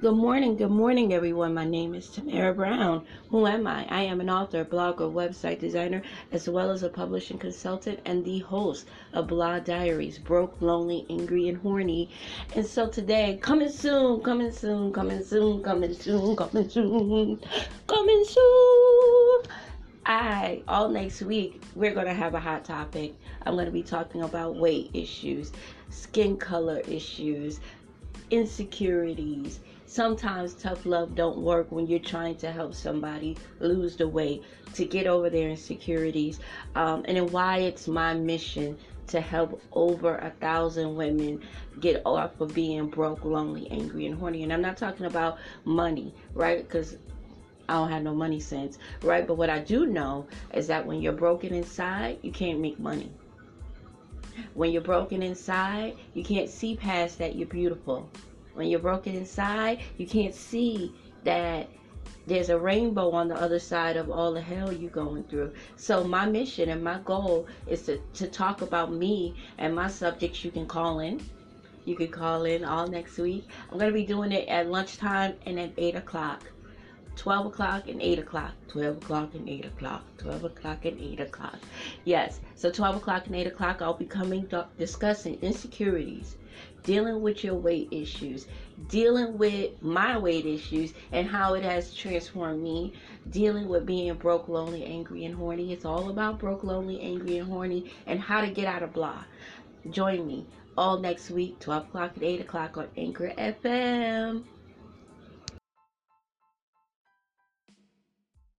Good morning, good morning, everyone. My name is Tamara Brown. Who am I? I am an author, blogger, website designer, as well as a publishing consultant and the host of Blah Diaries Broke, Lonely, Angry, and Horny. And so today, coming soon, coming soon, coming soon, coming soon, coming soon, coming soon. I all next week we're gonna have a hot topic. I'm gonna be talking about weight issues, skin color issues, insecurities. Sometimes tough love don't work when you're trying to help somebody lose the weight to get over their insecurities, um, and then why it's my mission to help over a thousand women get off of being broke, lonely, angry, and horny. And I'm not talking about money, right? Because I don't have no money sense, right? But what I do know is that when you're broken inside, you can't make money. When you're broken inside, you can't see past that you're beautiful. When you're broken inside, you can't see that there's a rainbow on the other side of all the hell you're going through. So my mission and my goal is to, to talk about me and my subjects you can call in. You can call in all next week. I'm going to be doing it at lunchtime and at 8 o'clock. 12 o'clock and 8 o'clock. 12 o'clock and 8 o'clock. 12 o'clock and 8 o'clock. Yes, so 12 o'clock and 8 o'clock, I'll be coming discussing insecurities, dealing with your weight issues, dealing with my weight issues and how it has transformed me, dealing with being broke, lonely, angry, and horny. It's all about broke, lonely, angry, and horny and how to get out of blah. Join me all next week, 12 o'clock and 8 o'clock on Anchor FM.